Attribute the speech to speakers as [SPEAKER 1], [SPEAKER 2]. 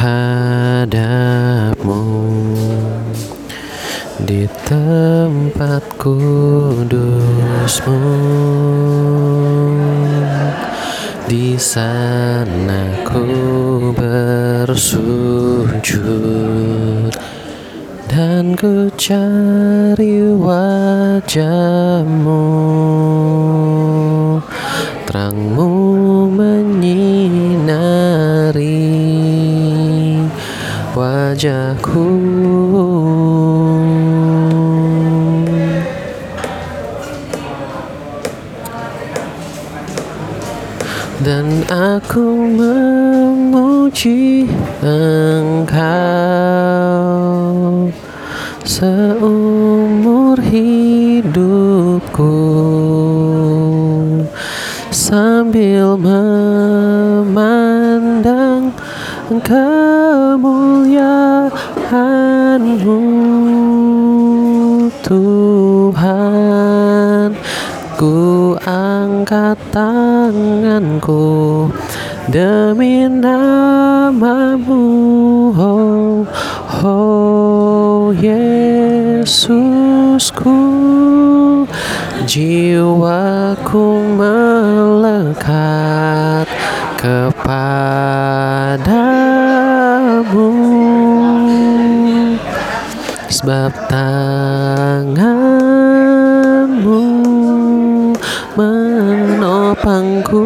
[SPEAKER 1] terhadapmu. Di tempat kudusmu di sana ku bersujud. Dan ku cari wajahmu. Terangmu menyinari wajahku. Dan aku memuji engkau Seumur hidupku. Sambil memandang kemuliaanmu Tuhan. Ku angkat tanganku demi namamu Oh, oh Yesusku. Jiwaku melekat kepada Sebab tanganmu menopangku.